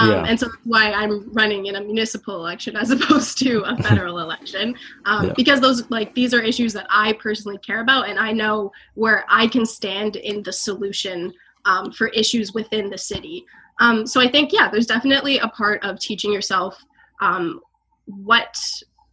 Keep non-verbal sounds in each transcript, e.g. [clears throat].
Um, yeah. And so that's why I'm running in a municipal election as [laughs] opposed to a federal [laughs] election, um, yeah. because those like these are issues that I personally care about, and I know where I can stand in the solution um, for issues within the city. Um, so I think yeah, there's definitely a part of teaching yourself um, what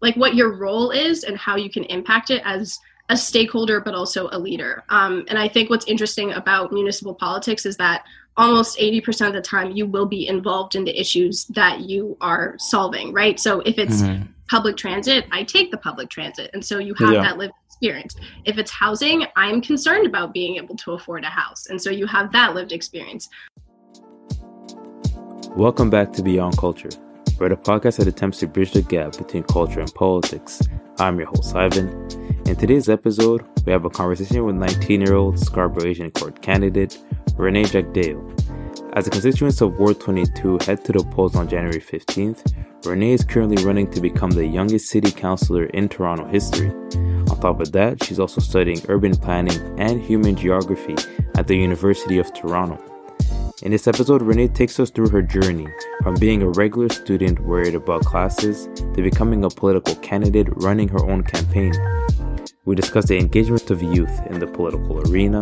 like what your role is and how you can impact it as a stakeholder but also a leader um, and i think what's interesting about municipal politics is that almost 80% of the time you will be involved in the issues that you are solving right so if it's mm-hmm. public transit i take the public transit and so you have yeah. that lived experience if it's housing i'm concerned about being able to afford a house and so you have that lived experience welcome back to beyond culture where the podcast that attempts to bridge the gap between culture and politics. I'm your host, Yvan. In today's episode, we have a conversation with 19 year old Scarborough Agincourt candidate Renee Jagdeo. As the constituents of Ward 22 head to the polls on January 15th, Renee is currently running to become the youngest city councilor in Toronto history. On top of that, she's also studying urban planning and human geography at the University of Toronto. In this episode, Renee takes us through her journey from being a regular student worried about classes to becoming a political candidate running her own campaign. We discuss the engagement of youth in the political arena,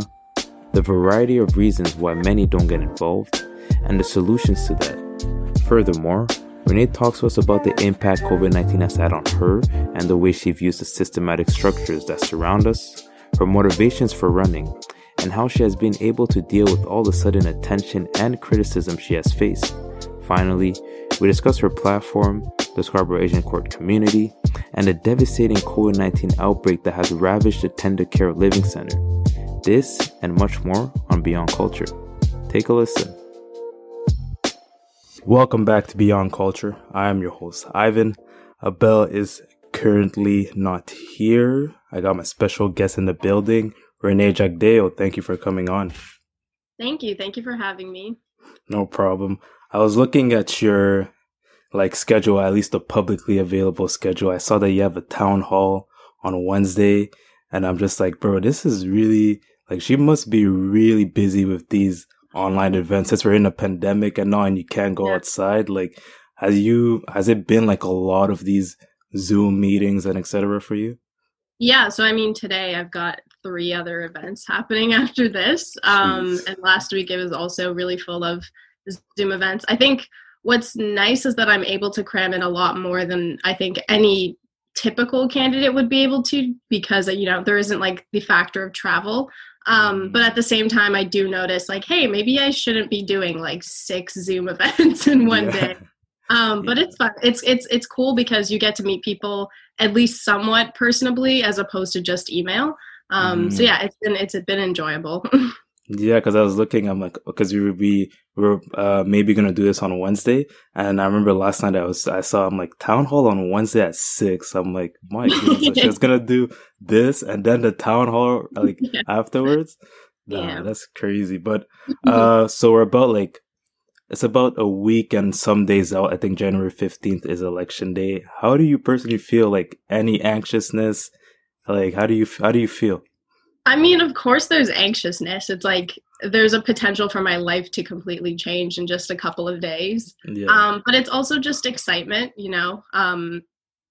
the variety of reasons why many don't get involved, and the solutions to that. Furthermore, Renee talks to us about the impact COVID 19 has had on her and the way she views the systematic structures that surround us, her motivations for running, and how she has been able to deal with all the sudden attention and criticism she has faced. Finally, we discuss her platform, the Scarborough Agincourt community, and the devastating COVID 19 outbreak that has ravaged the Tender Care Living Center. This and much more on Beyond Culture. Take a listen. Welcome back to Beyond Culture. I am your host, Yvan. Abel is currently not here. I got my special guest in the building, Renee Jagdeo, thank you for coming on. Thank you. Thank you for having me. No problem. I was looking at your like schedule, at least the publicly available schedule. I saw that you have a town hall on Wednesday, and I'm just like, bro, this is really like she must be really busy with these online events since we're in a pandemic and now and you can't go yeah. outside. Like, has you has it been like a lot of these Zoom meetings and etc. for you? Yeah, so I mean, today I've got three other events happening [laughs] after this. Um, and last week it was also really full of Zoom events. I think what's nice is that I'm able to cram in a lot more than I think any typical candidate would be able to because you know there isn't like the factor of travel um, but at the same time i do notice like hey maybe i shouldn't be doing like six zoom [laughs] events in one yeah. day um, but it's fun it's it's it's cool because you get to meet people at least somewhat personably as opposed to just email um, mm. So yeah, it's been it's been enjoyable. [laughs] yeah, because I was looking, I'm like, because we would be we are uh, maybe gonna do this on Wednesday, and I remember last night I was I saw I'm like town hall on Wednesday at six. I'm like, my goodness, she's [laughs] gonna do this and then the town hall like yeah. afterwards. Nah, yeah. that's crazy. But [laughs] uh, so we're about like it's about a week and some days out. I think January 15th is election day. How do you personally feel? Like any anxiousness? Like, how do you how do you feel? I mean, of course, there's anxiousness. It's like there's a potential for my life to completely change in just a couple of days. Yeah. Um, but it's also just excitement, you know. Um,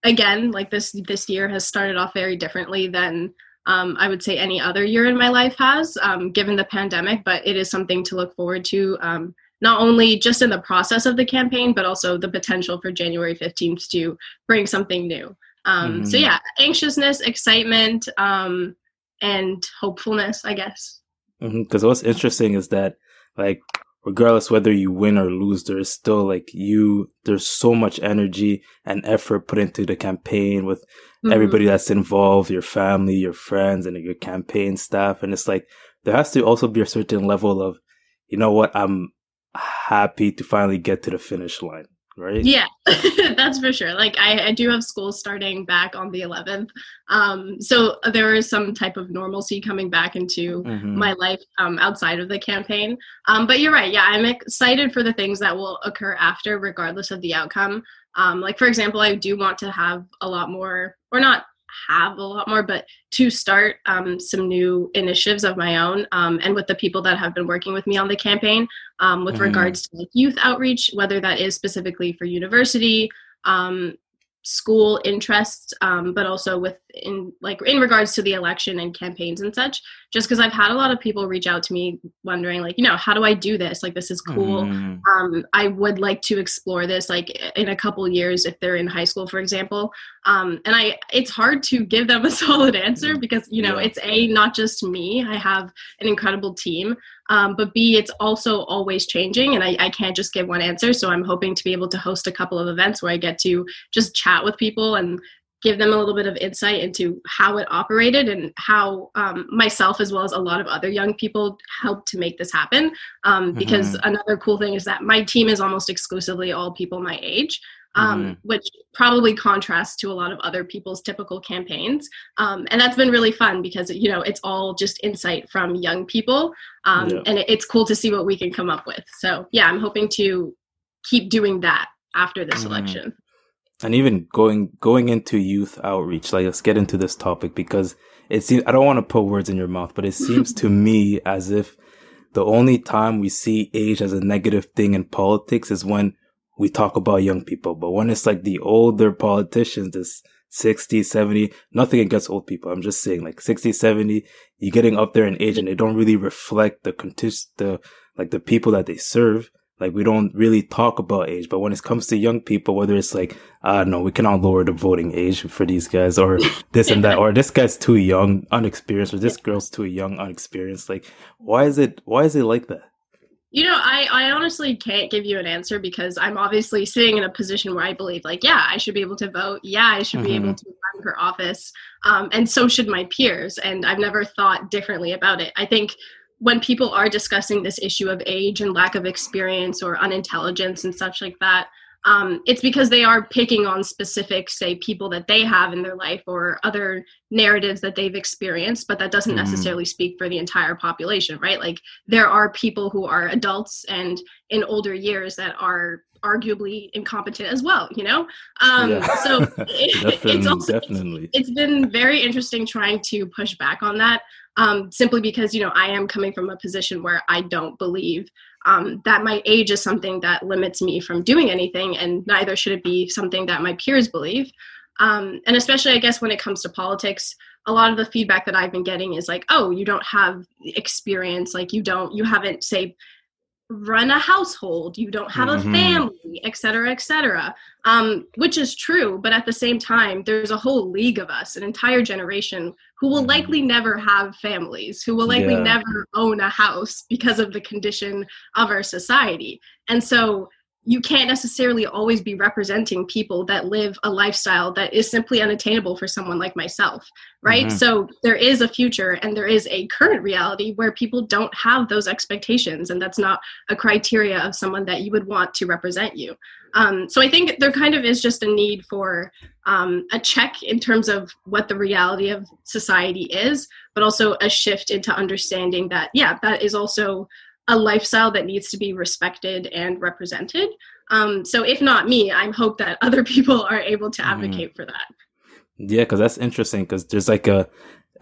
again, like this this year has started off very differently than um, I would say any other year in my life has, um, given the pandemic. But it is something to look forward to. Um, not only just in the process of the campaign, but also the potential for January 15th to bring something new. Um, mm-hmm. So yeah, anxiousness, excitement, um, and hopefulness, I guess. Because mm-hmm. what's interesting is that, like, regardless whether you win or lose, there's still like you. There's so much energy and effort put into the campaign with mm-hmm. everybody that's involved, your family, your friends, and your campaign staff. And it's like there has to also be a certain level of, you know what, I'm happy to finally get to the finish line right? Yeah, [laughs] that's for sure. Like I, I do have school starting back on the 11th, um, so there is some type of normalcy coming back into mm-hmm. my life um, outside of the campaign. Um, but you're right. Yeah, I'm excited for the things that will occur after, regardless of the outcome. Um, like for example, I do want to have a lot more, or not have a lot more, but to start um, some new initiatives of my own um, and with the people that have been working with me on the campaign um, with mm. regards to like youth outreach, whether that is specifically for university, um, school interests um, but also with in like in regards to the election and campaigns and such just because i've had a lot of people reach out to me wondering like you know how do i do this like this is cool mm. um, i would like to explore this like in a couple years if they're in high school for example um, and i it's hard to give them a [laughs] solid answer because you know yeah. it's a not just me i have an incredible team um, but B, it's also always changing, and I, I can't just give one answer. So I'm hoping to be able to host a couple of events where I get to just chat with people and give them a little bit of insight into how it operated and how um, myself as well as a lot of other young people helped to make this happen um, because mm-hmm. another cool thing is that my team is almost exclusively all people my age um, mm-hmm. which probably contrasts to a lot of other people's typical campaigns. Um, and that's been really fun because you know it's all just insight from young people, um, yeah. and it's cool to see what we can come up with. So yeah, I'm hoping to keep doing that after this mm-hmm. election. And even going going into youth outreach, like let's get into this topic because it seems I don't want to put words in your mouth, but it seems to [laughs] me as if the only time we see age as a negative thing in politics is when we talk about young people, but when it's like the older politicians, this 60, 70, nothing against old people. I'm just saying like 60, 70, you're getting up there in age and they don't really reflect the, the, like the people that they serve. Like we don't really talk about age, but when it comes to young people, whether it's like, uh, no, we cannot lower the voting age for these guys or this and that, or this guy's too young, unexperienced, or this girl's too young, unexperienced. Like, why is it, why is it like that? You know, I, I honestly can't give you an answer because I'm obviously sitting in a position where I believe, like, yeah, I should be able to vote. Yeah, I should mm-hmm. be able mm-hmm. to run for office. Um, and so should my peers. And I've never thought differently about it. I think when people are discussing this issue of age and lack of experience or unintelligence and such like that, um, it's because they are picking on specific, say, people that they have in their life or other narratives that they've experienced, but that doesn't mm. necessarily speak for the entire population, right? Like there are people who are adults and in older years that are arguably incompetent as well, you know? Um, yeah. So [laughs] it, it's also, definitely. It's, it's been very interesting trying to push back on that um, simply because, you know, I am coming from a position where I don't believe um, that my age is something that limits me from doing anything, and neither should it be something that my peers believe. Um, and especially, I guess, when it comes to politics, a lot of the feedback that I've been getting is like, oh, you don't have experience, like you don't, you haven't, say, run a household you don't have mm-hmm. a family et cetera et cetera um, which is true but at the same time there's a whole league of us an entire generation who will mm-hmm. likely never have families who will likely yeah. never own a house because of the condition of our society and so you can't necessarily always be representing people that live a lifestyle that is simply unattainable for someone like myself right mm-hmm. so there is a future and there is a current reality where people don't have those expectations and that's not a criteria of someone that you would want to represent you um, so i think there kind of is just a need for um, a check in terms of what the reality of society is but also a shift into understanding that yeah that is also a lifestyle that needs to be respected and represented. Um, so if not me, I hope that other [laughs] people are able to mm-hmm. advocate mm. for that. Yeah, because that's interesting. Because there's like a,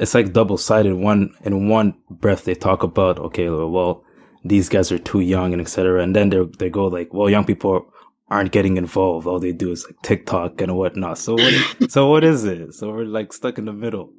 it's like double sided. One in one breath they talk about okay, well these guys are too young and etc. And then they they go like, well, young people aren't getting involved. All they do is like TikTok and whatnot. So what? [laughs] so what is it? So we're like stuck in the middle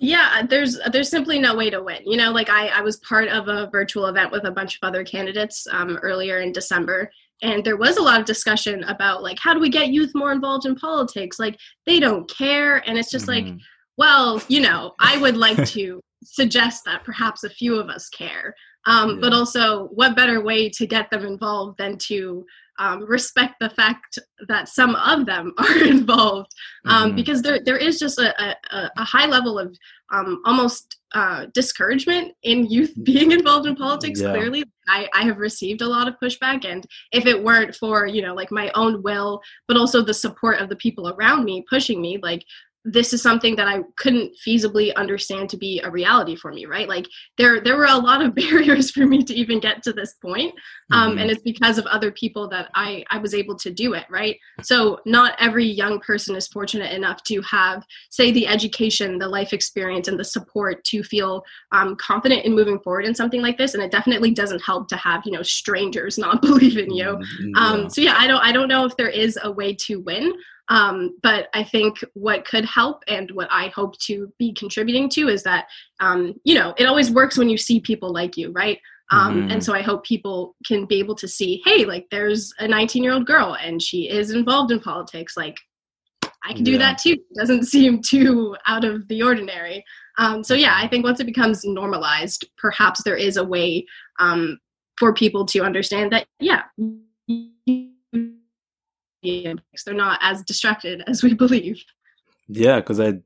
yeah there's there's simply no way to win you know like i i was part of a virtual event with a bunch of other candidates um, earlier in december and there was a lot of discussion about like how do we get youth more involved in politics like they don't care and it's just mm-hmm. like well you know i would like to [laughs] suggest that perhaps a few of us care um, yeah. but also what better way to get them involved than to um, respect the fact that some of them [laughs] are involved um, mm-hmm. because there there is just a, a, a high level of um, almost uh, discouragement in youth [laughs] being involved in politics. Yeah. Clearly, I, I have received a lot of pushback, and if it weren't for you know like my own will, but also the support of the people around me pushing me, like this is something that I couldn't feasibly understand to be a reality for me, right? Like there there were a lot of [laughs] barriers for me to even get to this point. Um, mm-hmm. and it's because of other people that I I was able to do it, right? So not every young person is fortunate enough to have say the education, the life experience and the support to feel um, confident in moving forward in something like this and it definitely doesn't help to have, you know, strangers [laughs] not believe in you. Mm-hmm. Um, so yeah, I don't I don't know if there is a way to win. Um, but I think what could help and what I hope to be contributing to is that, um, you know, it always works when you see people like you, right? Um, mm-hmm. And so I hope people can be able to see, hey, like there's a 19 year old girl and she is involved in politics. Like I can do yeah. that too. It doesn't [laughs] seem too out of the ordinary. Um, so yeah, I think once it becomes normalized, perhaps there is a way um, for people to understand that, yeah, they're not as distracted as we [laughs] believe. Yeah, because I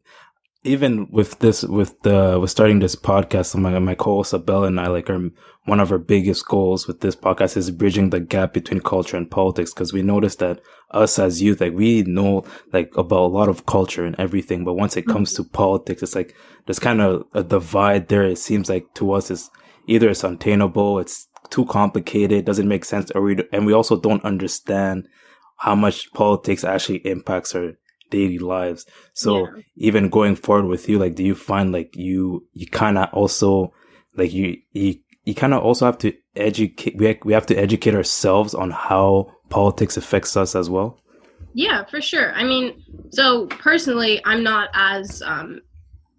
even with this with the with starting this podcast, my my co-host Abel and I like are one of our biggest goals with this podcast is bridging the gap between culture and politics because we noticed that us as youth like we know like about a lot of culture and everything, but once it comes mm-hmm. to politics, it's like there's kind of a divide there. It seems like to us is either it's untenable, it's too complicated, doesn't make sense, or we and we also don't understand how much politics actually impacts our daily lives. So yeah. even going forward with you, like, do you find like you, you kind of also, like you, you, you kind of also have to educate, we, we have to educate ourselves on how politics affects us as well? Yeah, for sure. I mean, so personally, I'm not as um,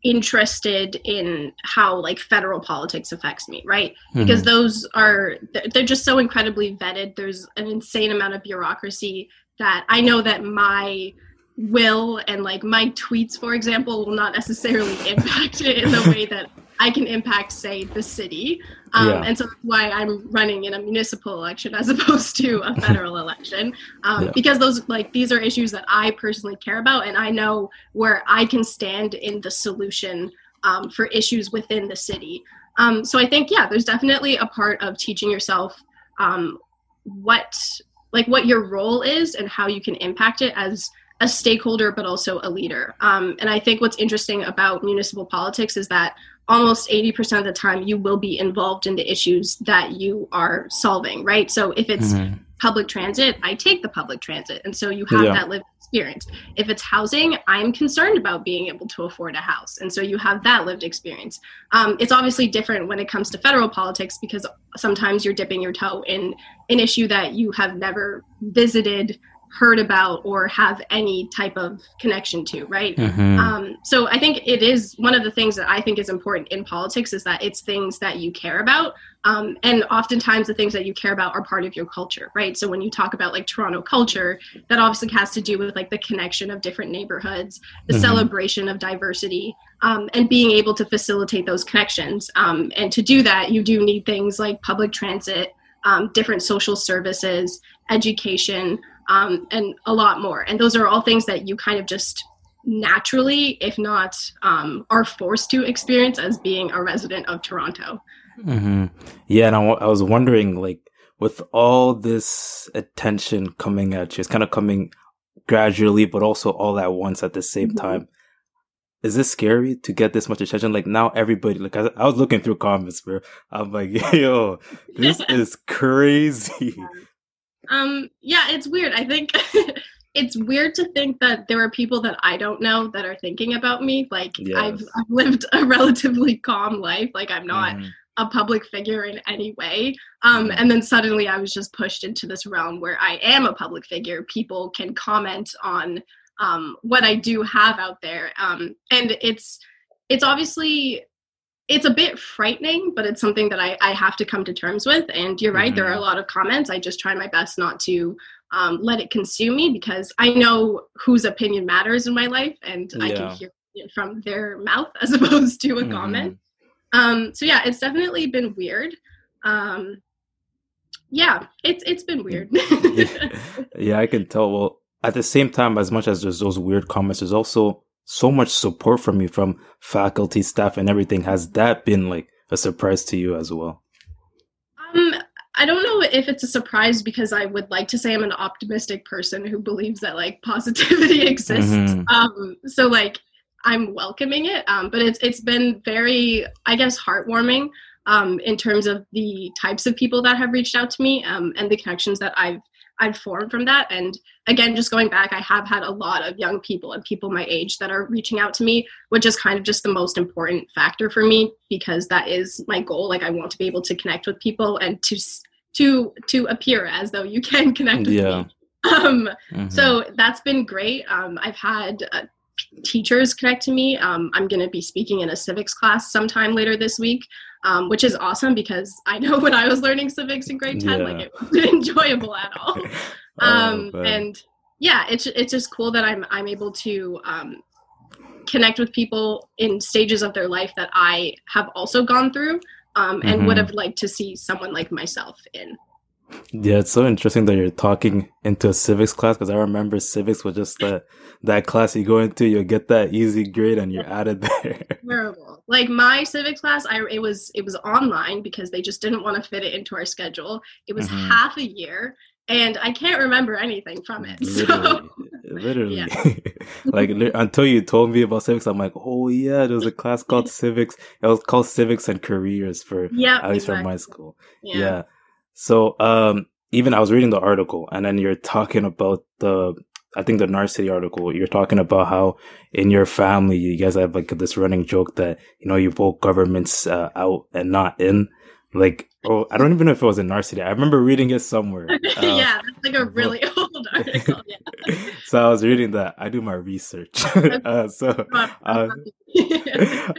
interested in how like federal politics affects me right mm-hmm. because those are they're just so incredibly vetted there's an insane amount of bureaucracy that i know that my will and like my tweets for example will not necessarily [laughs] impact it in the way that I can impact, say, the city. Um, yeah. And so that's why I'm running in a municipal election as [laughs] opposed to a [laughs] federal election, um, yeah. because those like these are issues that I personally care about, and I know where I can stand in the solution um, for issues within the city. Um, so I think yeah, there's definitely a part of teaching yourself um, what like what your role is and how you can impact it as a stakeholder but also a leader um, and i think what's interesting about municipal politics is that almost 80% of the time you will be involved in the issues that you are solving right? So if it's mm-hmm. public transit i take the public transit. And so you have yeah. that lived experience. If it's housing i'm concerned about being able to afford a house. And so you have that lived experience. Um, it's obviously different when it comes to federal politics because sometimes you're dipping your toe in an issue that you have never visited heard about or have any type of connection to right mm-hmm. um, so i think it is one of the things that i think is important in politics is that it's things that you care about um, and oftentimes the things that you care about are part of your culture right so when you talk about like toronto culture that obviously has to do with like the connection of different neighborhoods the mm-hmm. celebration of diversity um, and being able to facilitate those connections um, and to do that you do need things like public transit um, different social services education um, and a lot more. And those are all things that you kind of just naturally, if not, um, are forced to experience as being a resident of Toronto. Mm-hmm. Yeah, and I, w- I was wondering, like, with all this attention coming at you, it's kind of coming gradually, but also all at once at the same mm-hmm. time. Is this scary to get this much attention? Like now, everybody, like I, I was looking through comments, bro. I'm like, [laughs] yo, this [laughs] is crazy. Um, yeah, it's weird. I think [laughs] it's weird to think that there are people that I don't know that are thinking about me. Like yes. I've, I've, lived a [laughs] relatively calm life. Like I'm not mm. a public figure in any way. Um, mm. and then suddenly I was just pushed into this realm where I am a public figure. People can comment on um, what I do have out there. Um, and it's it's obviously it's a bit frightening, but it's something that I, I have to come to terms with. And you're right, mm-hmm. there are a mm-hmm. lot of comments. I just try my best not to um, let it consume me because I know whose opinion matters in my life and yeah. I can hear it from their mouth [laughs] as opposed to a mm-hmm. comment. Um, so yeah, it's definitely been weird. Um, yeah, it's it's been weird. yeah. [laughs] yeah, I can tell. Well, at the same time, as much as there's those weird comments, there's also so much support from you from faculty, staff, and everything. Has that been like a surprise to you as well? Um, I don't know if it's a surprise because I would like to say I'm an optimistic person who believes that like positivity [laughs] exists. Mm-hmm. Um, so like I'm welcoming it. Um, but it's it's been very, I guess, heartwarming um, in terms of the types of people that have reached out to me um, and the connections that I've I've formed from that. And again, just going back, I have had a lot of young people and people my age that are reaching out to me, which is kind of just the most important factor for me because that is my goal. Like I want to be able to connect with people and to to to appear as though you can connect with yeah. me. Um, mm-hmm. So that's been great. Um, I've had uh, teachers connect to me. Um, I'm going to be speaking in a civics class sometime later this week, um, which is awesome because I know [laughs] when I was learning civics in grade 10, yeah. like it wasn't [laughs] enjoyable at all. [laughs] Oh, um, oh, and yeah, it's, it's just cool that I'm, I'm able to um, connect with people in stages of their life that I have also gone through um, and mm-hmm. would have liked to see someone like myself in. Yeah, it's so interesting that you're talking into a civics class because I remember civics was just that that class you go into, you'll get that easy grade and you're out of there. [laughs] Terrible. Like my civics class, I it was it was online because they just didn't want to fit it into our schedule. It was mm-hmm. half a year, and I can't remember anything from it. Literally, [laughs] so, literally. [laughs] like until you told me about civics, I'm like, oh yeah, there was a class called civics. It was called civics and careers for yeah, at least exactly. from my school. yeah. yeah. So um, even I was reading the article, and then you're talking about the I think the Narcity article. You're talking about how in your family you guys have like this running joke that you know you vote governments uh, out and not in. Like, oh, I don't even know if it was in Narcity. I remember reading it somewhere. [laughs] Uh, yeah, that's like a really [laughs] old article. Yeah. [laughs] so I was reading that. I do my research. uh, so uh,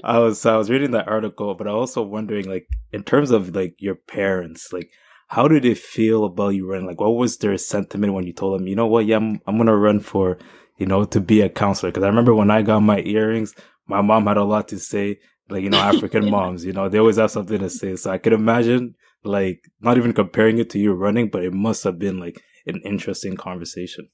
I was so I was reading that article, but I also wondering like in terms of like your parents, like how did it feel about you running? Like, what was their sentiment when you told them, you know what, yeah, I'm, I'm going to run for, you know, to be a councilor? Cause I remember when I got my earrings, my mom had a lot to say, like, you know, African [laughs] moms, you know, they always have something to say. So I could imagine, like, not even comparing it to you running, but it must have been like an interesting conversation.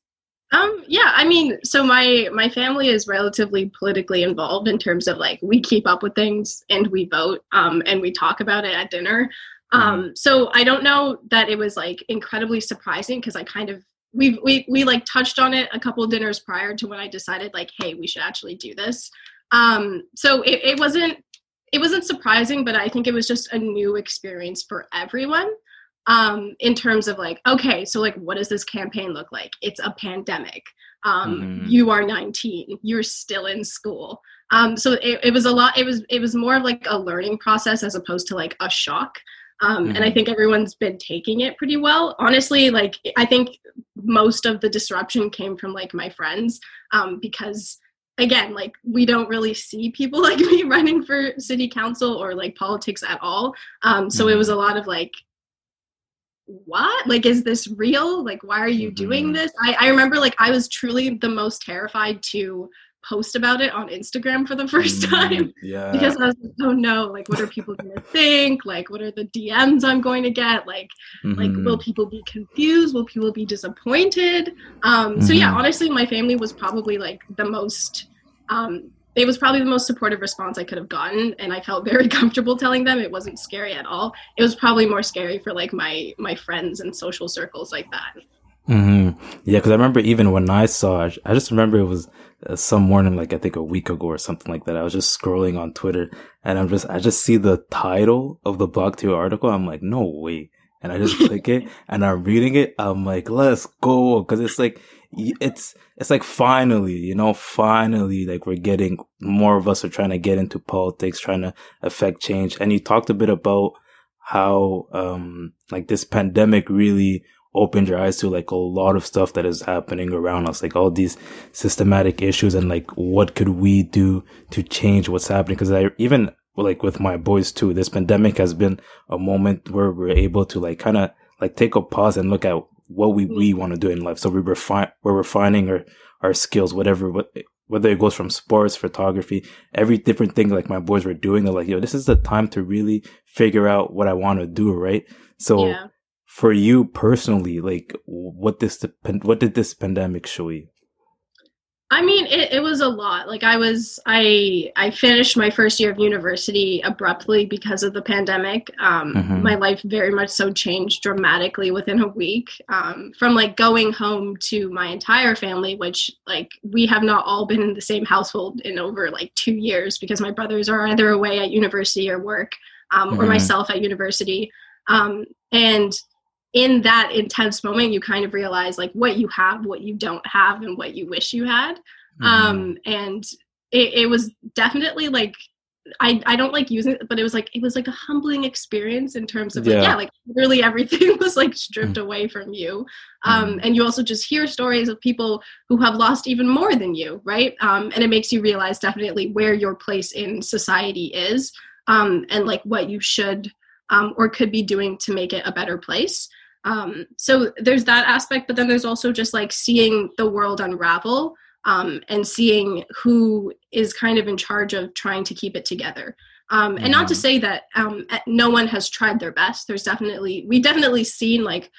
Um, yeah, I mean, so my my family is relatively politically involved in terms of like we keep up with things and we vote, um, and we talk about it at dinner. Mm-hmm. Um, so I don't know that it was like incredibly surprising because I kind of we we we like touched on it a couple dinners prior to when I decided like, hey, we should actually do this. Um, so it, it wasn't it wasn't surprising, but I think it was just a new experience for everyone. Um, in terms of like, okay, so like, what does this campaign look like? It's a pandemic. Um, mm-hmm. You are 19. You're still in school. Um, so it, it was a lot. It was it was more of like a learning process as opposed to like a shock. Um, mm-hmm. And I mm-hmm. think everyone's been taking it pretty well. Honestly, like I think most of the disruption came from like my friends um, because again, like we don't really see people [laughs] like me running for city council or like politics at all. Um, so mm-hmm. it was a lot of like, what? Like, is this real? Like, why are you mm-hmm. doing this? I, I remember like I was truly the most terrified to post about it on Instagram for the first mm, time. Yeah. because I was like, oh no, like what are people gonna think? Like what are the DMs I'm going to get? Like mm-hmm. like will mm-hmm. people be confused? Will people be disappointed? Um mm-hmm. so yeah, mm-hmm. honestly my family was probably like the most um it was probably the most supportive response I could have gotten, and I felt very [laughs] comfortable telling them it wasn't scary at all. It was probably more scary for like my my friends and social circles like that. Mm-hmm. Yeah, because I remember even when I saw, it, I just remember it was uh, some morning, like I think a week ago or something like that. I was just scrolling on Twitter, and I'm just, I just see the title of the blogTO article. I'm like, no way, and I just [laughs] click it, and I'm reading it. I'm like, let's go, because it's like, it's, it's like finally, you know, finally, like we're getting more of us are trying to get into politics, trying to affect change. And you talked a bit about how, um, like this pandemic really opened your eyes to like a lot of stuff that is happening around us, like all these systematic issues and like what could we do to change what's happening? Cause I even like with my boys too, this pandemic has been a moment where we're able to like kind of like take a pause and look at what we, we mm. want to do in life. So we refine, we're refining our, our skills, whatever, whether it goes from sports, photography, every different thing like my boys were doing. They're like, yo, this is the time to really figure out what I want to do. Right. So yeah for you personally, like what this what did this pandemic show you? I mean, it, it was a lot. Like I was, I I finished my first year of university abruptly because of the pandemic. Um, mm-hmm. My life very much so changed dramatically within a week. Um, from like going home to my entire family, which like we have not all been in the same household in over like two years because my brothers are either away at university or work, um, mm-hmm. or myself at university. Um, and in that intense moment you kind of realize like what you have what you don't have and what you wish you had mm-hmm. um and it, it was definitely like I, I don't like using it, but it was like it was like a humbling experience in terms of yeah, like, yeah, like literally everything [laughs] was like stripped mm-hmm. away from you. Um, mm-hmm. and you also just hear stories of people who have lost even more than you, right? Um, and it makes you realize definitely where your place in society is, um, and like what you should um, or could be doing to make it a better place. Um, so there's that aspect, but then there's also just like seeing the world unravel um, and seeing who is kind of in charge of trying to keep it together. Um, and not to mm-hmm. say that um, no one has tried their best. There's definitely we've definitely seen like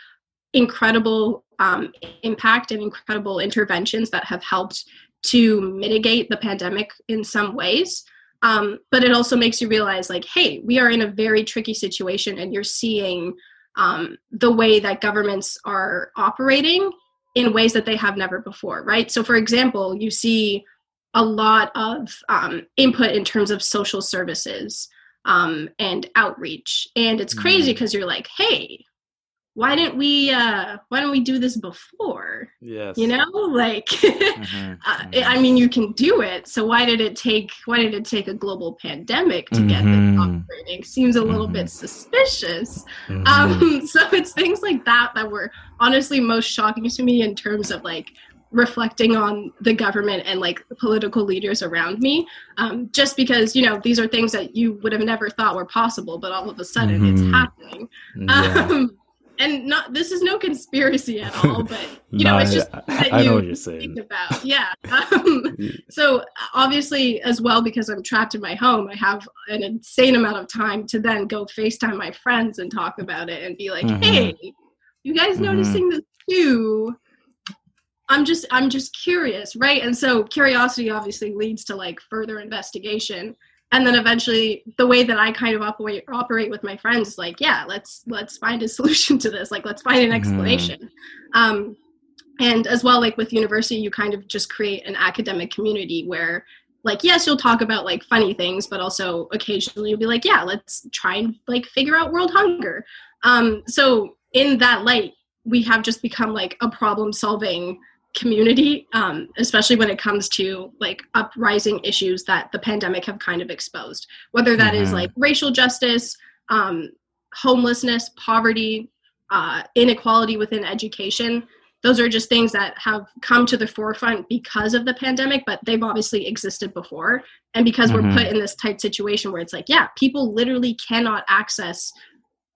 incredible um, impact and incredible interventions that have helped to mitigate the pandemic in some ways. Um, but it also makes you realize like, hey, we are in a very tricky situation, and you're seeing um, the way that governments are operating in ways that they have never before, right? So, for example, you see a lot of um, input in terms of social services um, and outreach. And it's crazy because mm. you're like, hey, why didn't we uh why don't we do this before yes you know [laughs] like mm-hmm. uh, mm-hmm. i mean you can do it so why did it take why did it take a global pandemic to mm-hmm. get this operating seems a little bit mm-hmm. suspicious mm-hmm. um [laughs] so it's things like that that were honestly most shocking to me in terms of like reflecting on the government and like political leaders around me um, just because you know these are things that you would have never thought were possible but all of a sudden it's mm-hmm. happening yeah. um, and not this is no conspiracy at all, [laughs] but you know, it's just I, that I know what you're saying about. Yeah. Um, so obviously, as well, because I'm trapped in my home, I have an insane amount of time to then go FaceTime my friends and talk about it and be like, mm-hmm. "Hey, you guys mm-hmm. noticing this too?" I'm just I'm just curious, right? And so curiosity obviously leads to like further investigation and then eventually the way that i kind of operate operate with my friends is like yeah let's let's find a [laughs] solution to this like let's find an mm-hmm. explanation mm-hmm. um, and as well like with university you kind of just create an academic community where like yes you'll talk about like funny things but also occasionally you'll be like yeah let's try and like figure out world hunger um, so in that light we have just become like a problem solving community, um, especially when it comes to like uprising issues that the pandemic have kind of exposed, whether that mm-hmm. is like racial justice, um, homelessness, poverty, uh, inequality within education. Those are just things that have come to the forefront because of the pandemic, but they've obviously existed before. And because mm-hmm. we're put in this tight situation where it's like, yeah, people literally cannot access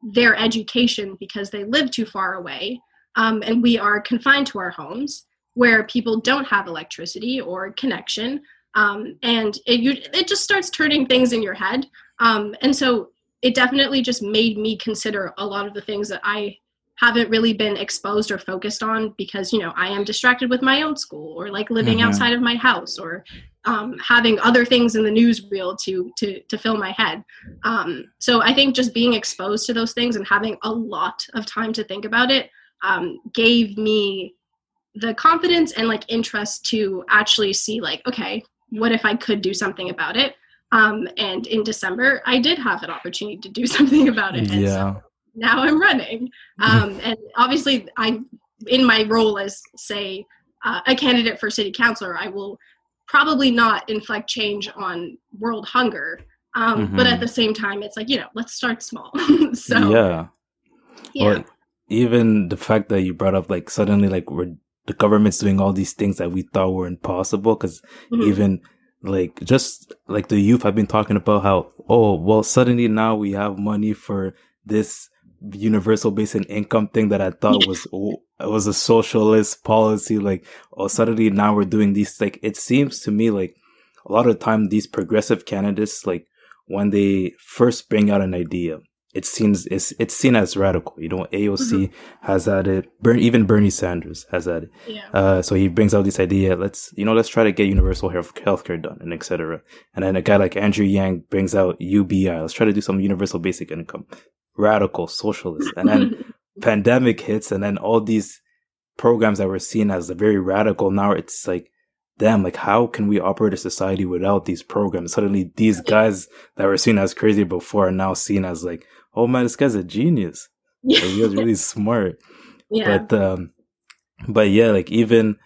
their education because they live too far away. Um, and we are confined to our homes where people don't have electricity or connection um, and it, you, it just starts turning things in your head um, and so it definitely just made me consider a lot of the things that i haven't really been exposed or focused on because you know i am distracted with my own school or like living mm-hmm. outside of my house or um, having other things in the newsreel to to to fill my head um, so i think just being exposed to those things and having a lot of time to think about it um, gave me the confidence and like interest to actually see like okay what if i could do something about it um, and in december i did have an opportunity to do [laughs] something about it and yeah. so now i'm running um, and obviously i in my role as say uh, a candidate for city councilor i will probably not inflict change on world hunger um, mm-hmm. but at mm-hmm. the same time it's like you know let's start small [laughs] so yeah yeah well, even the fact that you brought up like suddenly like we're the government's doing all these things that we thought were impossible because mm-hmm. even like just like the youth have been talking about how oh well suddenly now we have money for this universal basic income thing that I thought was it was a socialist policy like oh suddenly now we're doing these like it seems to me like a lot of the time these progressive candidates like when they first bring out an idea it seems it's it's seen as radical. You know, AOC mm-hmm. has had it. Bern, even Bernie Sanders has had it. Yeah. Uh, so he brings out this idea. Let's you know, let's try to get universal health care done and etc. And then a guy like Andrew Yang brings out UBI. Let's try to do some universal basic income. Radical socialist. And then [laughs] pandemic hits, and then all these programs that were seen as very radical now it's like damn, like how can we operate a society without these programs? Suddenly these guys that were seen as crazy before are now seen as like, oh man, this guy's a genius. Yeah. Like, he was really [laughs] smart. Yeah. But um but yeah, like even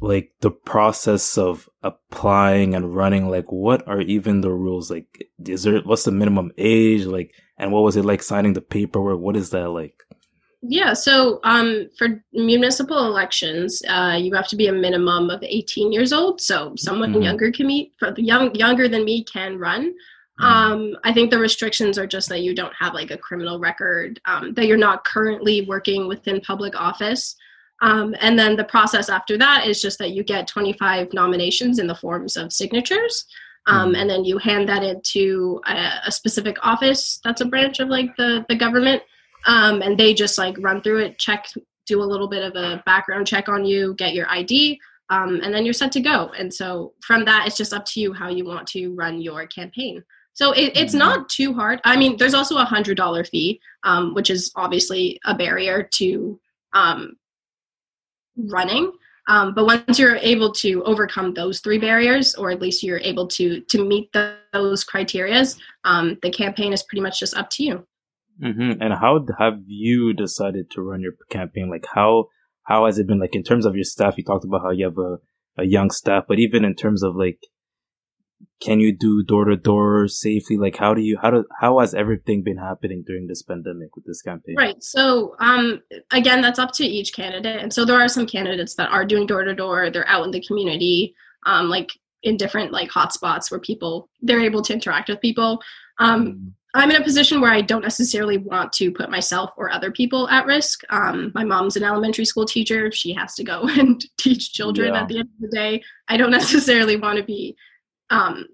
like the process of applying and running, like what are even the rules? Like is there what's the minimum age? Like and what was it like signing the paperwork? What is that like? Yeah, so um, for municipal elections, uh, you have to be a minimum of 18 years old. So someone mm-hmm. younger can meet, for the young younger than me can run. Mm-hmm. Um, I think the restrictions are just that you don't have like a criminal record, um, that you're not currently working within public office. Um, and then the process after that is just that you get 25 nominations in the forms of signatures. Um, mm-hmm. and then you hand that into a, a, specific office that's a branch of like the, the government um, and they just like run through it, check, do a little bit of a background check on you, get your ID, um, and then you're set to go. And so from that, it's just up to you how you want to run your campaign. So it, it's mm-hmm. not too hard. I mean, there's also a hundred dollar fee, um, which is obviously a barrier to um, running. Um, but once you're able to overcome those three barriers, or at least you're able to to meet the, those criterias, um, the campaign is pretty much just up to you. Mm-hmm. And how have you decided to run your campaign? Like how how has it been? Like in terms of your staff, you talked about how you have a a young staff, but even in terms of like, can you do door to door safely? Like how do you how do how has everything been happening during this pandemic with this campaign? Right. So um again, that's up to each candidate, and so there are some candidates that are doing door to door. They're out in the community, um like in different like hotspots where people they're able to interact with people. Um, mm-hmm I'm in a position where I don't necessarily want to put myself or other people at risk. Um, my mom's an elementary school teacher. She has to go [laughs] and teach children yeah. at the end of the day. I don't [laughs] necessarily want to be um,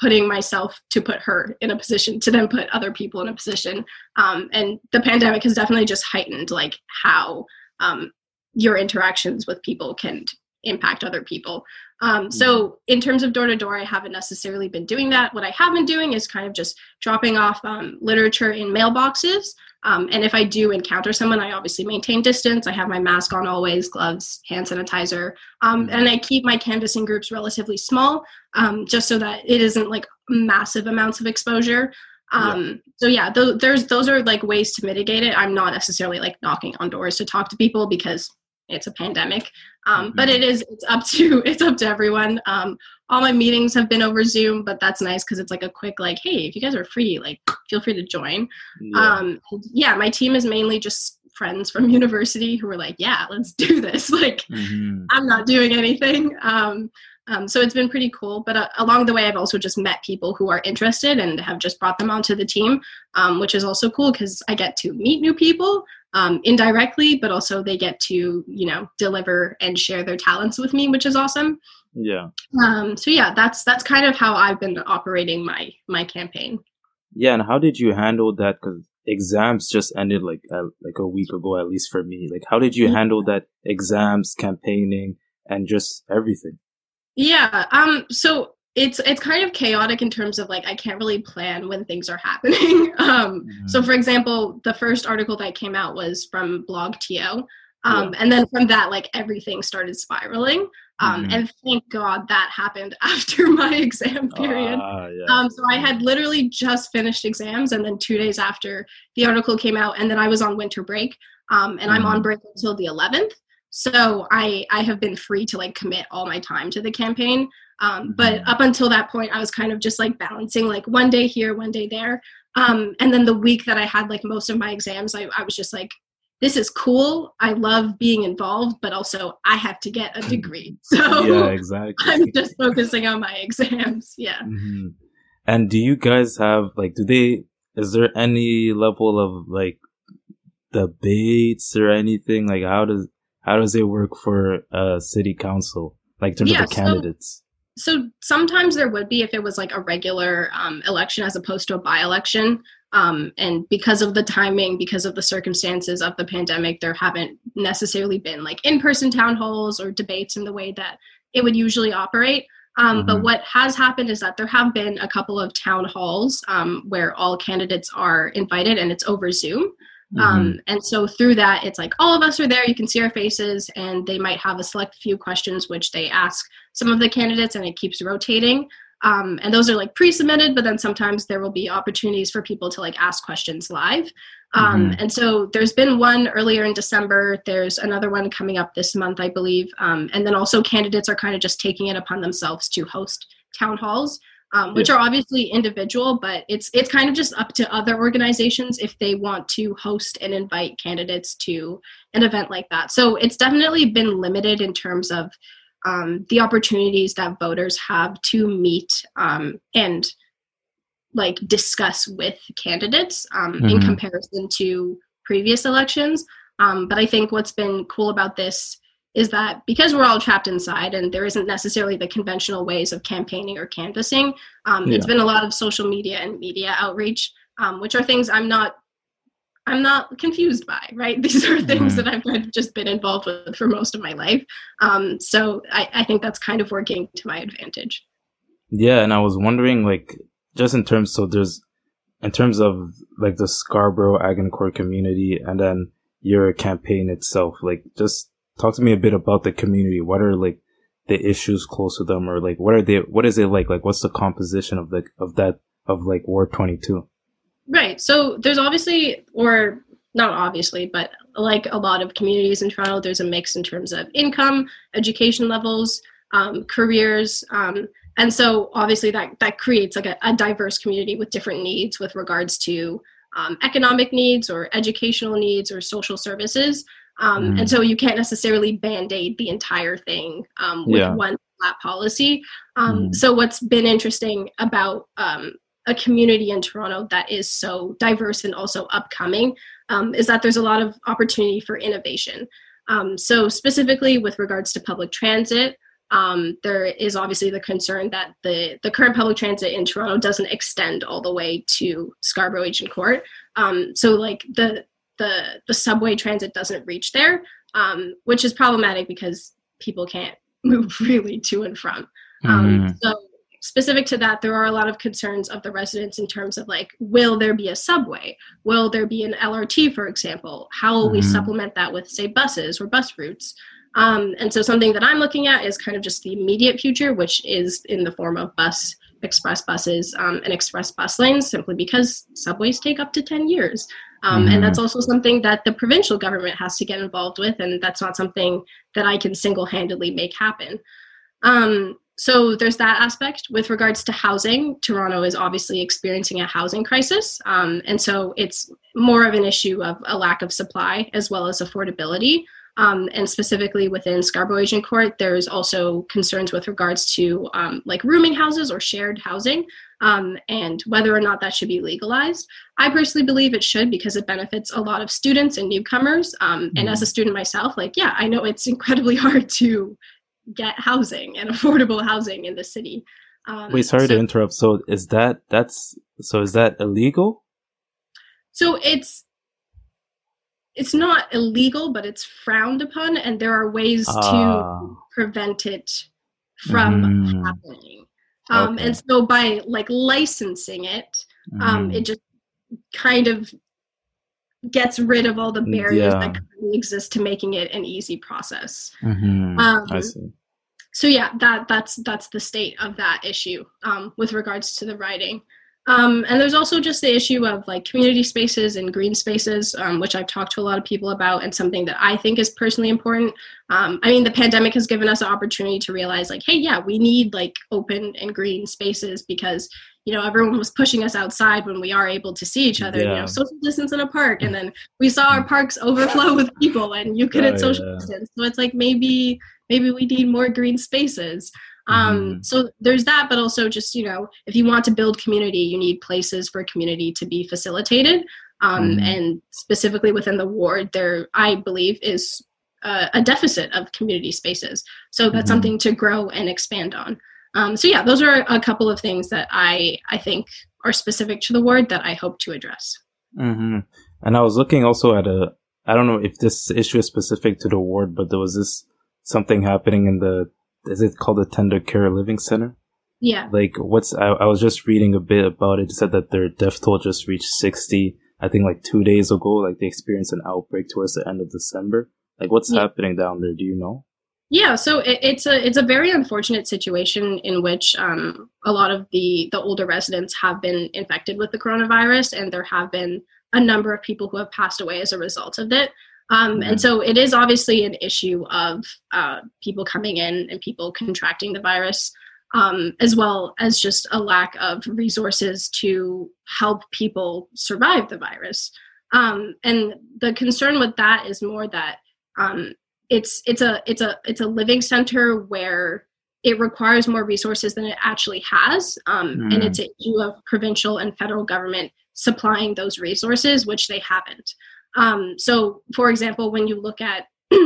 putting myself to put her in a position to then put other people in a position. Um, and the pandemic has definitely just heightened like how um, your interactions with people can impact other people. Um, so mm-hmm. in terms of door to door, I haven't necessarily been doing that. What I have been doing is kind of just dropping off um, literature in mailboxes. Um, and if I do encounter someone, I obviously maintain distance. I have my mask on always, gloves, hand sanitizer, um, mm-hmm. and I keep my canvassing groups relatively small, um, just so that it isn't like massive amounts of exposure. Um, yeah. So yeah, th- there's those are like ways to mitigate it. I'm not necessarily like knocking on doors to talk to people because it's a pandemic um, mm-hmm. but it is it's up to [laughs] it's up to everyone um, all my meetings have been over zoom but that's nice because it's like a quick like hey if you guys are free like feel free to join yeah. Um, yeah my team is mainly just friends from [laughs] university who were like yeah let's do this [laughs] like mm-hmm. i'm not doing anything um, um, so it's been pretty cool. But uh, along the way, I've also just met people who are interested and have just brought them onto the team, um, which is also cool because I get to meet new people um, indirectly, but also they get to you know deliver and share their talents with me, which is awesome. Yeah. Um, so yeah, that's that's kind of how I've been operating my my campaign. Yeah, and how did you handle that? Because exams just ended like uh, like a week ago, at least for me. Like, how did you mm-hmm. handle that exams, campaigning, and just everything? Yeah. Um. So it's it's kind of chaotic in terms of like I can't really plan when things are happening. [laughs] um. Mm-hmm. So for example, the first article that came out was from blogTO. Um, yeah. And then from that, like everything started spiraling. Um, mm-hmm. And thank God that happened [laughs] after my exam period. Uh, yeah. um, so I had literally just finished exams, and then two days after the article came out, and then I was on winter break. Um, and mm-hmm. I'm on mm-hmm. break until the 11th so i i have been free to like commit all my time to the campaign um, but mm-hmm. up until that point i was kind of just like balancing like one day here one day there. Um, and then the week that i had like most of my exams I, I was just like this is cool. I love being involved but also i have to get a degree. [laughs] So yeah exactly. I'm just focusing on my [laughs] exams. Yeah. Mm-hmm. and do you guys have like do they is there any level of like debates or anything? Like how does how does it work for a city council, like in terms yeah, of the candidates? So, so, sometimes there would be if it was like a regular um, election as opposed to a by-election. Um, and because of the timing, because of the circumstances of the pandemic, there haven't necessarily been like in person town halls or debates in the way that it would usually operate. Um, mm-hmm. But what has happened is that there have been a couple of town halls um, where all candidates are invited and it's over Zoom. Mm-hmm. Um, and so through that, it's like all of us are there, you can see our faces, and they might have a select few questions which they ask some of the candidates, and it keeps rotating. Um, and those are like pre-submitted but then sometimes there will be opportunities for people to like ask questions live um, mm-hmm. and so there's been one earlier in december there's another one coming up this month i believe um, and then also candidates are kind of just taking it upon themselves to host town halls um, which are obviously individual but it's it's kind of just up to other organizations if they want to host and invite candidates to an event like that so it's definitely been limited in terms of um, the opportunities that voters have to meet um, and like discuss with candidates um, mm-hmm. in comparison to previous elections. Um, but I think what's been cool about this is that because we're all trapped inside and there isn't necessarily the conventional ways of campaigning or canvassing, um, yeah. it's been a lot of social media and media outreach, um, which are things I'm not I'm not confused by, right? [laughs] These are things mm-hmm. that I've kind of just been involved with for most of my life. Um, so I, I think that's kind of working to my advantage. Yeah, and I was wondering, like, just in terms, so there's, in terms of like the Scarborough Agincourt community and then your campaign itself, like, just talk to me a bit about the community. What are like the issues close to them, or like what are they? What is it like? Like, what's the composition of the of that of like Ward Twenty Two? Right. So there's obviously, or not obviously, but like a lot of communities in Toronto, there's a mix in terms of income, education levels, um, careers. Um, and so obviously that, that creates like a, a, diverse community with different needs with regards to um, economic needs or educational needs or social services. Um, mm. And so you can't necessarily band aid the entire thing um, with yeah. one flat policy. Um, mm. So what's been interesting about a community in Toronto that is so diverse and also upcoming um, is that there's a lot of opportunity for innovation. Um, so, specifically with regards to public transit, um, there is obviously the concern that the, the current public transit in Toronto doesn't extend all the way to Scarborough Agincourt. Um, so, like the, the the subway transit doesn't reach there, um, which is problematic because people can't [laughs] move really to and from. Mm. So specific to that, there are a lot of concerns of the residents in terms of like, will there be a subway? Will there be an LRT, for example? How will mm-hmm. we supplement that with, say, buses or bus routes? Um, and so something that I'm looking at is kind of just the immediate future, which is in the form of bus, express buses, um, and express bus lanes, simply because subways take up to 10 years. Um, mm-hmm. And that's also something that the provincial government has to get involved with, and that's not something that I can single handedly make happen. Um, so there's that aspect with regards to housing toronto is obviously experiencing a housing crisis um, and so it's more of an issue of a lack of supply as well as affordability um, and specifically within scarborough agincourt there's also concerns with regards to um, like rooming houses or shared housing um, and whether or not that should be legalized i personally believe it should because it benefits a lot of students and newcomers mm-hmm. and as a mm-hmm. student myself like yeah i know it's [laughs] incredibly hard to get housing and [laughs] affordable housing in the city. Um, Wait, sorry so, to interrupt. So is that that's so is that illegal? So it's it's not illegal, but it's frowned upon, and there are ways uh, to ah. prevent it from mm, happening. Um, okay. And so by like licensing it, um, mm. it just kind of gets rid of all the barriers yeah. that exist to making it an easy process. Mm-hmm. Um, I see so yeah, that that's that's the state of that issue um, with regards to the writing. Um, and there's also just the issue of like community spaces and green spaces, um, which I've talked to a lot of people about, and something that I think is personally important. Um, I mean, the pandemic has given us an opportunity to realize, like, hey, yeah, we need like open and green spaces because you know everyone was pushing us outside when we are able to see each other. Yeah. You know, social distance in a park, and then [laughs] we saw our parks overflow with people, and you couldn't oh, social yeah. distance. So it's like maybe maybe we need more green spaces um, mm-hmm. so there's that but also just you know if you want to build community you need places for community to be facilitated um, mm-hmm. and specifically within the ward there i believe is a deficit of community spaces so that's mm-hmm. something to grow and expand on Um, so yeah, those are a couple of things that I I think are specific to the ward that I hope to address. Mm-hmm. And I was looking also at a I don't know if this issue is specific to the ward, but there was this something happening in the is it called the Tender Care Living Center? Yeah. Like what's I, I was just reading a bit about it. It said that their death toll just reached sixty. I think like two days ago. Like they experienced an outbreak towards the end of December. Like what's yeah. happening down there? Do you know? Yeah, so it, it's a it's a very unfortunate situation in which um, a lot of the the older residents have been infected with the coronavirus, and there have been a number of people who have passed away as a result of it. Um. And so it is obviously an issue of uh, people coming in and people contracting the virus, um, as well as just a lack of resources to help people survive the virus. Um, and the concern with that is more that um, it's it's a it's a it's a living center where it requires more resources than it actually has um, mm. and it's an issue of provincial and federal government supplying those resources which they haven't um, so for example when you look at [clears throat]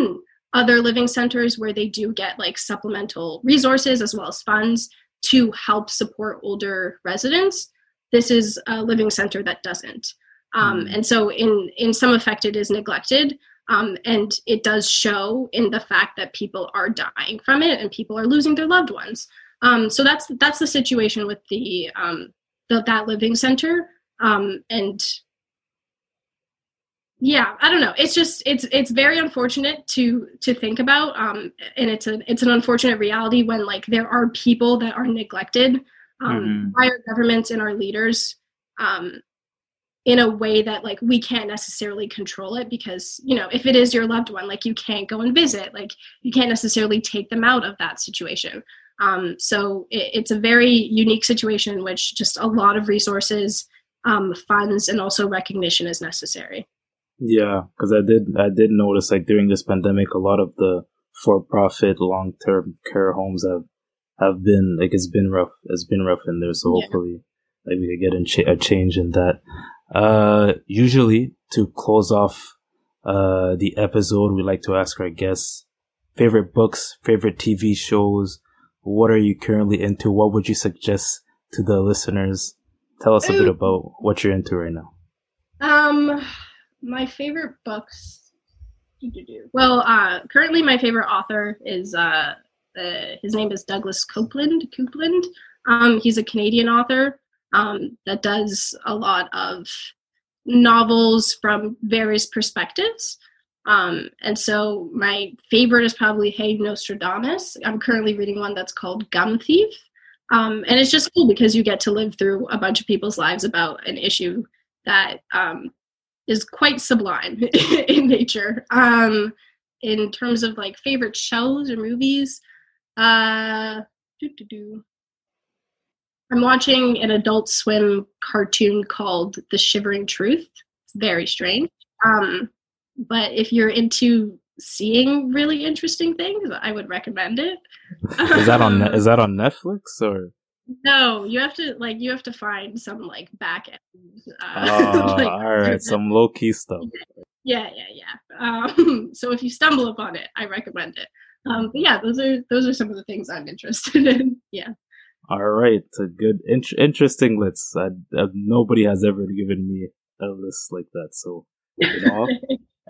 other living centers where they do get like supplemental resources as well as funds to help support older residents this is a living center that doesn't um, mm. and so in in some effect it is neglected um, and it does show in the fact that people are dying from it and people are losing their loved ones. Um, so that's that's the situation with the, um, the that living center. Um, and yeah, I don't know. It's just it's it's very unfortunate to to think about, um, and it's a it's an unfortunate reality when like there are people that are neglected um, mm-hmm. by our governments and our leaders um, in a way that like we can't necessarily control it because you know if it is your loved one like you can't go and visit like you can't necessarily take them out of that situation um, so it, it's a very unique situation in which just a lot of resources um, funds and also recognition is necessary yeah because i did i did notice like during this pandemic a lot of the for-profit long-term care homes have have been like it's been rough it's been rough in there so yeah. hopefully like we could get a, ch- a change in that uh, usually to close off uh, the episode, we like to ask our guests favorite books, favorite TV shows. What are you currently into? What would you suggest to the listeners? Tell us a bit about what you're into right now. Um, my favorite books. Well, uh, currently my favorite author is uh, uh, his name is Douglas Copeland. Coupland. Um, he's a Canadian author um, that does a lot of novels from various perspectives. Um, and so my favorite is probably Hey Nostradamus. I'm currently reading one that's called Gum Thief. Um, and it's just cool because you get to live through a bunch of people's lives about an issue that um, is quite sublime [laughs] in nature. Um, in terms of like favorite shows or movies, uh, I'm watching an Adult Swim cartoon called The Shivering Truth. It's very strange. Um, but if you're into seeing really interesting things, I would recommend it. is that on [laughs] is that on Netflix or? No, you have to like you have to find some like back end. Uh, oh, [laughs] like, all right, some low key stuff. Yeah, yeah, yeah. Um, [laughs] so if you stumble upon it, I recommend it. Um, but yeah, those are those are some of the things I'm interested [laughs] in. Yeah. All right, a good, in- interesting list. I, uh, nobody has ever given me a list like that. So, you know,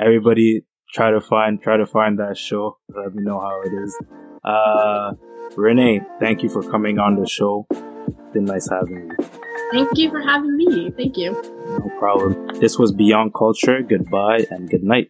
everybody try to find try to find that show. Let me know how it is. Uh, Renee, thank you for coming on the show. It's Been nice having you. Thank you for having me. Thank you. No problem. This was Beyond Culture. Goodbye and good night.